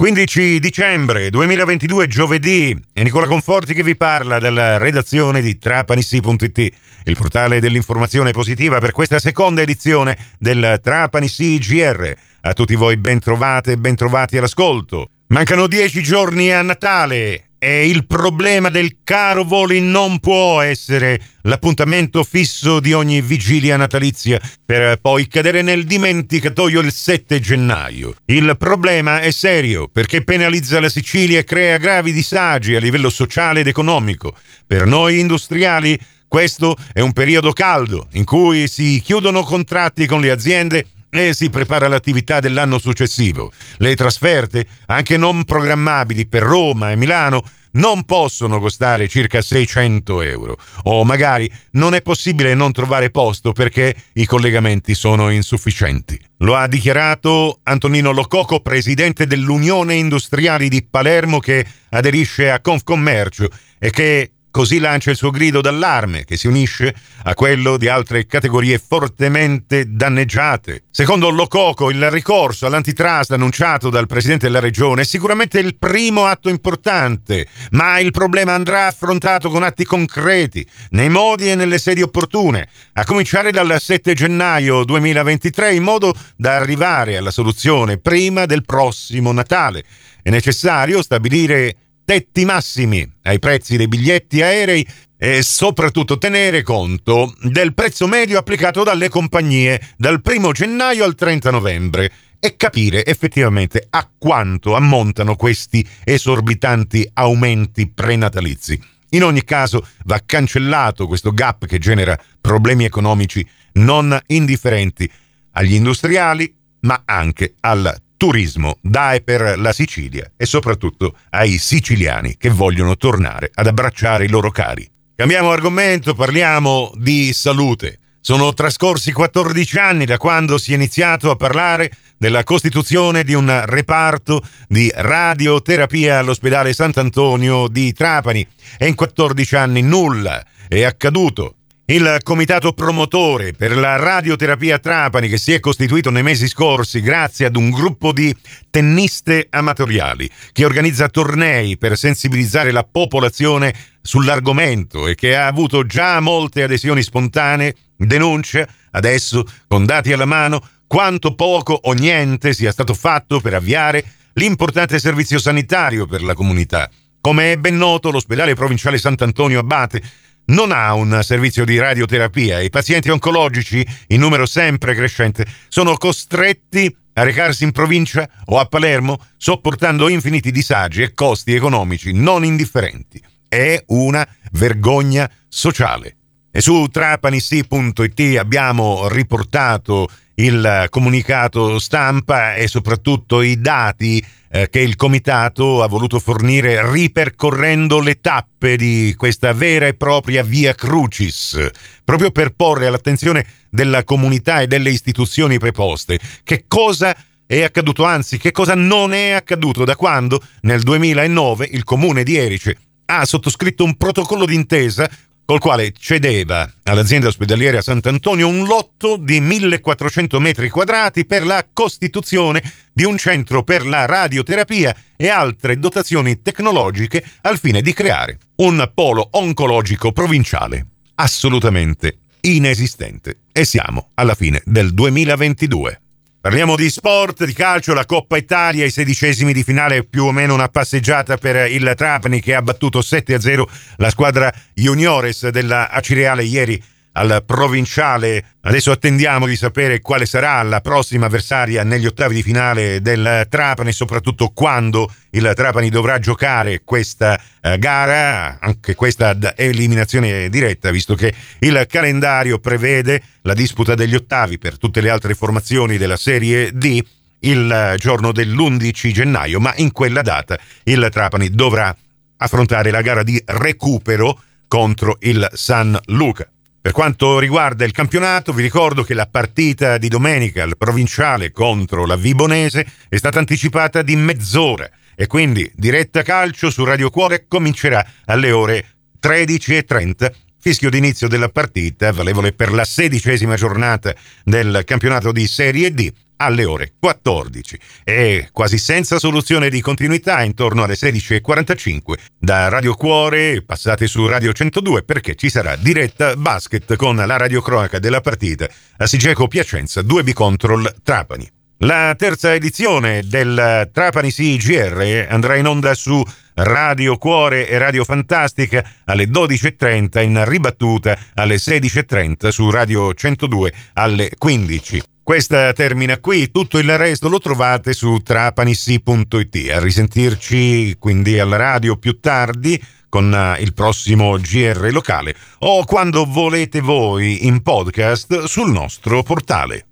15 dicembre 2022, giovedì, è Nicola Conforti che vi parla dalla redazione di trapanissi.it, il portale dell'informazione positiva per questa seconda edizione del Trapanissi GR. A tutti voi ben trovate e ben trovati all'ascolto. Mancano dieci giorni a Natale e il problema del caro voli non può essere l'appuntamento fisso di ogni vigilia natalizia per poi cadere nel dimenticatoio il 7 gennaio. Il problema è serio perché penalizza la Sicilia e crea gravi disagi a livello sociale ed economico. Per noi industriali questo è un periodo caldo in cui si chiudono contratti con le aziende e si prepara l'attività dell'anno successivo. Le trasferte, anche non programmabili per Roma e Milano, non possono costare circa 600 euro o magari non è possibile non trovare posto perché i collegamenti sono insufficienti. Lo ha dichiarato Antonino Lococo, presidente dell'Unione Industriali di Palermo che aderisce a Confcommercio e che Così lancia il suo grido d'allarme che si unisce a quello di altre categorie fortemente danneggiate. Secondo Lococo, il ricorso all'antitrust annunciato dal presidente della regione è sicuramente il primo atto importante, ma il problema andrà affrontato con atti concreti, nei modi e nelle sedi opportune, a cominciare dal 7 gennaio 2023 in modo da arrivare alla soluzione prima del prossimo Natale. È necessario stabilire tetti massimi ai prezzi dei biglietti aerei e soprattutto tenere conto del prezzo medio applicato dalle compagnie dal 1 gennaio al 30 novembre e capire effettivamente a quanto ammontano questi esorbitanti aumenti prenatalizi. In ogni caso va cancellato questo gap che genera problemi economici non indifferenti agli industriali, ma anche al turismo da e per la Sicilia e soprattutto ai siciliani che vogliono tornare ad abbracciare i loro cari. Cambiamo argomento, parliamo di salute. Sono trascorsi 14 anni da quando si è iniziato a parlare della costituzione di un reparto di radioterapia all'ospedale Sant'Antonio di Trapani e in 14 anni nulla è accaduto. Il comitato promotore per la radioterapia Trapani che si è costituito nei mesi scorsi grazie ad un gruppo di tenniste amatoriali che organizza tornei per sensibilizzare la popolazione sull'argomento e che ha avuto già molte adesioni spontanee, denuncia adesso, con dati alla mano, quanto poco o niente sia stato fatto per avviare l'importante servizio sanitario per la comunità. Come è ben noto, l'ospedale provinciale Sant'Antonio Abate non ha un servizio di radioterapia e i pazienti oncologici, in numero sempre crescente, sono costretti a recarsi in provincia o a Palermo sopportando infiniti disagi e costi economici non indifferenti. È una vergogna sociale. E su trapanissi.it abbiamo riportato il comunicato stampa e soprattutto i dati eh, che il comitato ha voluto fornire ripercorrendo le tappe di questa vera e propria via crucis, proprio per porre all'attenzione della comunità e delle istituzioni preposte. Che cosa è accaduto, anzi che cosa non è accaduto da quando nel 2009 il comune di Erice ha sottoscritto un protocollo d'intesa col quale cedeva all'azienda ospedaliera Sant'Antonio un lotto di 1400 metri quadrati per la costituzione di un centro per la radioterapia e altre dotazioni tecnologiche al fine di creare un polo oncologico provinciale assolutamente inesistente. E siamo alla fine del 2022. Parliamo di sport, di calcio, la Coppa Italia, i sedicesimi di finale, più o meno una passeggiata per il Trapani che ha battuto 7-0 la squadra juniores della Acireale ieri al provinciale. Adesso attendiamo di sapere quale sarà la prossima avversaria negli ottavi di finale del Trapani, soprattutto quando il Trapani dovrà giocare questa uh, gara, anche questa ad eliminazione diretta, visto che il calendario prevede la disputa degli ottavi per tutte le altre formazioni della Serie D il giorno dell'11 gennaio, ma in quella data il Trapani dovrà affrontare la gara di recupero contro il San Luca. Per quanto riguarda il campionato, vi ricordo che la partita di domenica al provinciale contro la Vibonese è stata anticipata di mezz'ora e quindi diretta calcio su Radio Cuore comincerà alle ore 13.30 fischio d'inizio della partita, valevole per la sedicesima giornata del campionato di Serie D, alle ore 14 e quasi senza soluzione di continuità intorno alle 16.45 da Radio Cuore passate su Radio 102 perché ci sarà diretta basket con la radiocronaca della partita a Sigeco Piacenza 2 b Control Trapani. La terza edizione del Trapani CGR andrà in onda su Radio Cuore e Radio Fantastica alle 12.30 in ribattuta alle 16.30 su Radio 102 alle 15. Questa termina qui, tutto il resto lo trovate su trapanissi.it. A risentirci quindi alla radio più tardi con il prossimo GR locale o quando volete voi in podcast sul nostro portale.